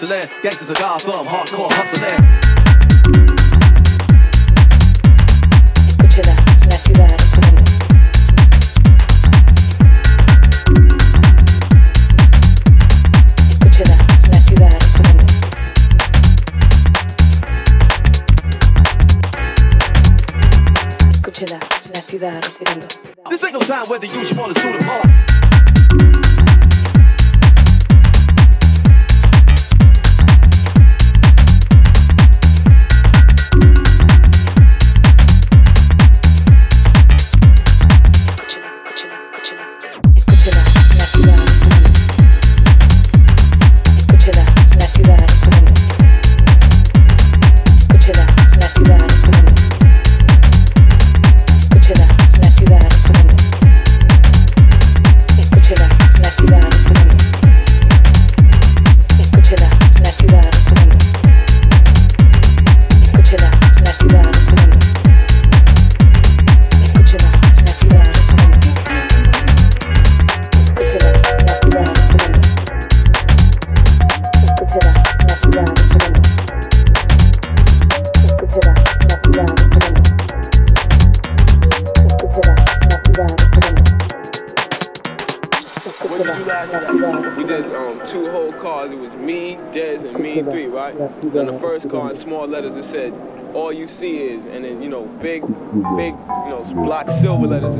hustling.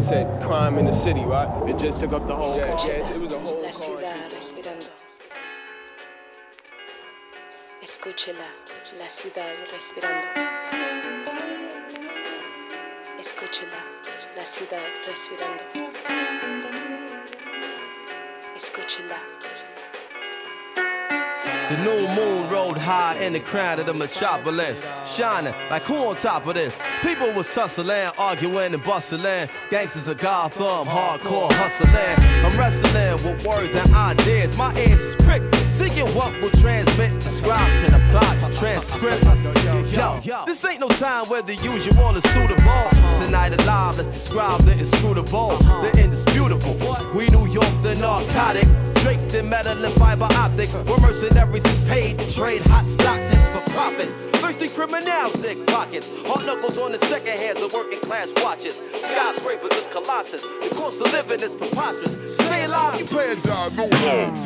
Silver letters. It said, "Crime in the city," right? It just took up the whole. Yeah, yeah, it, it was a whole La car. ciudad respirando. Escúchela, la ciudad respirando. Escúchela, la ciudad respirando. Escúchela. The new moon rode high in the crown of the metropolis, shining like who on top of this? People was tussling, arguing and bustling. Gangsters of Gotham, hardcore hustling. I'm wrestling with words and ideas. My ears is pricked, seeking what will transmit. The scribes can apply the transcript. Yo, this ain't no time where the usual is suitable. Tonight alive, let's describe the inscrutable, the indisputable. We New York, the narcotics, draped in metal and fiber optics. We're mercenaries is paid to trade hot Stockton for profits. Thirsty criminals dig pockets. Hard knuckles on the second hands of working class watches. Skyscrapers is colossus. The cost of living is preposterous. Stay alive, you pay a dime. In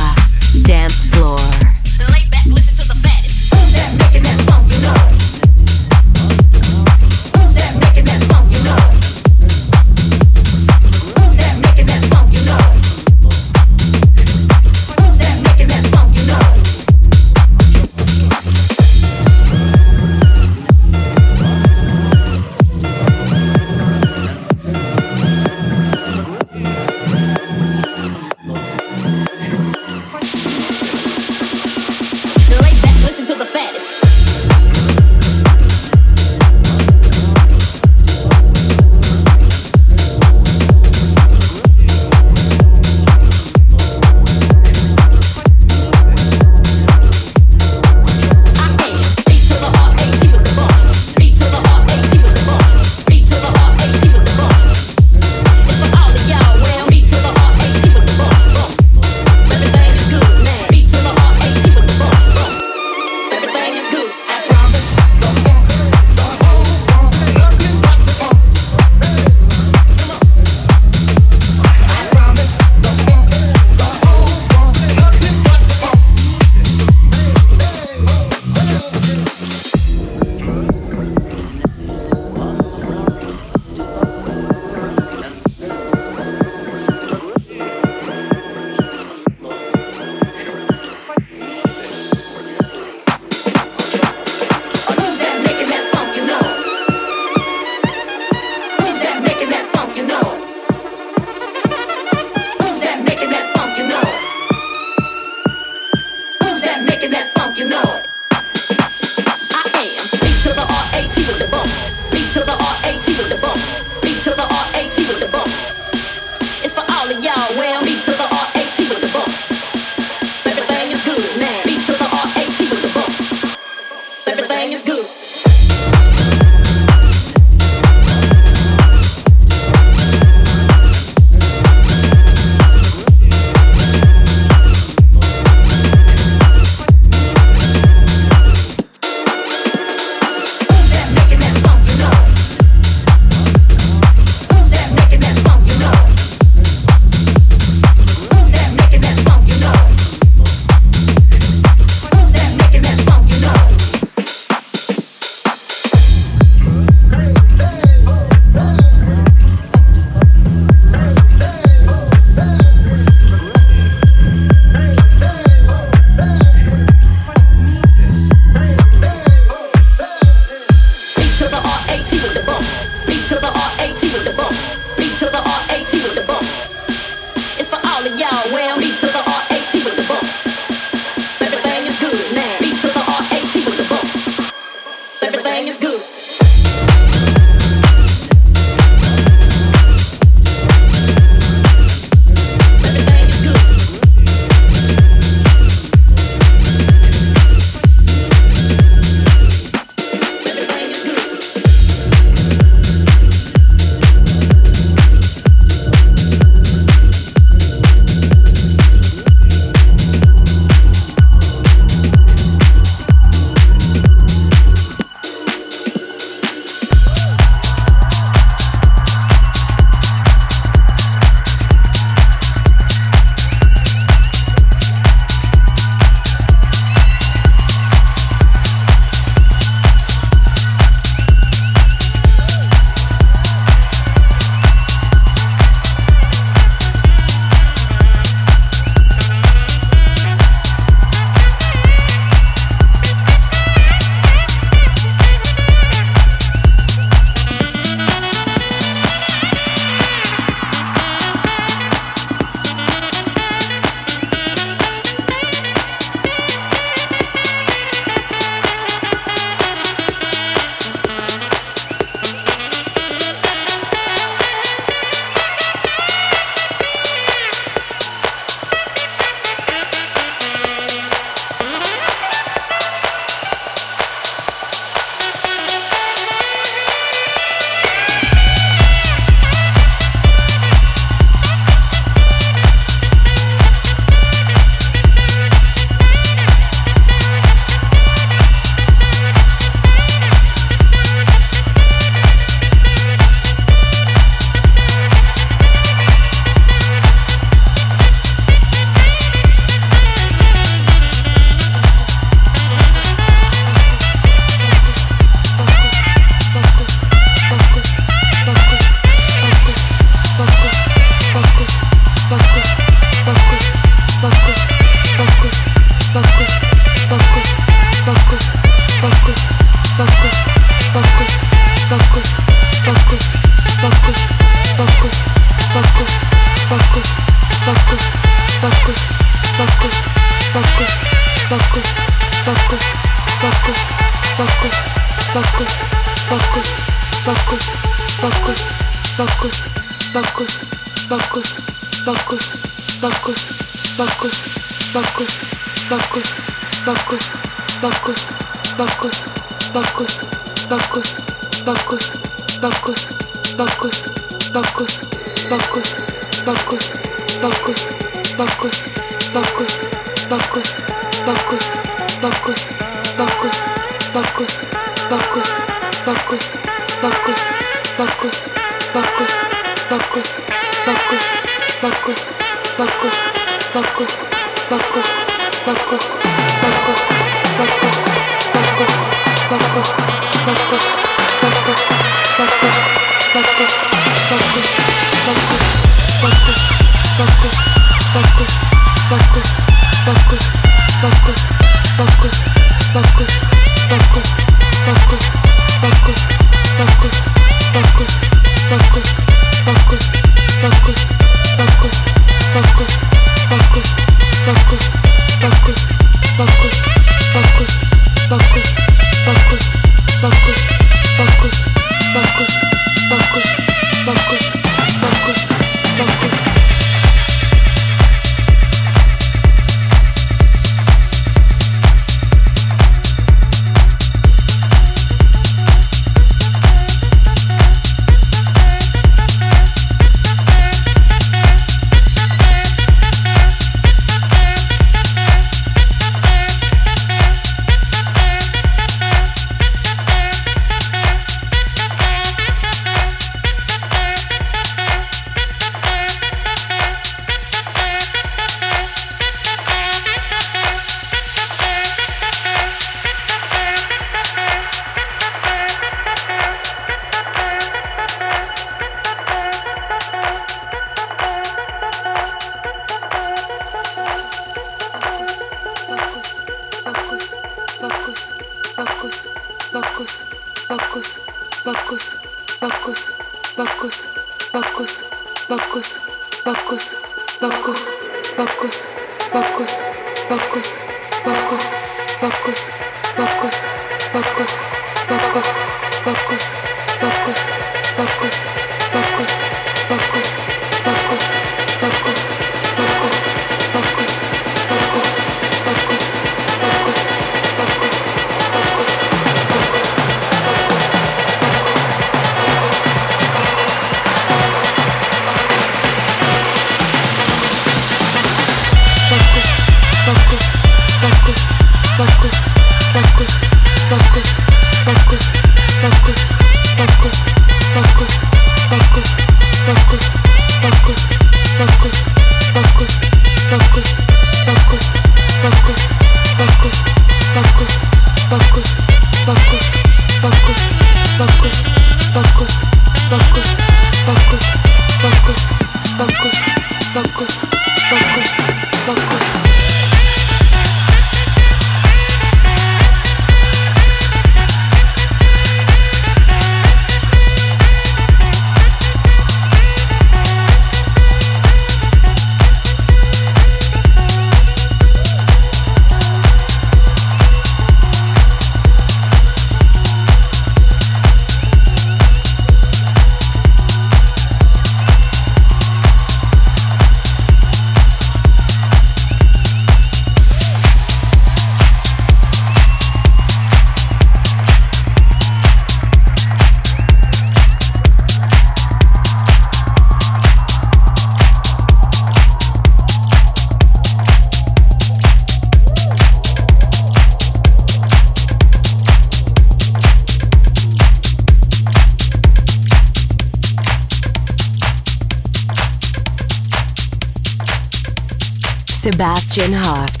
Sebastiaan Hooft.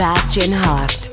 Sebastiaan Hooft.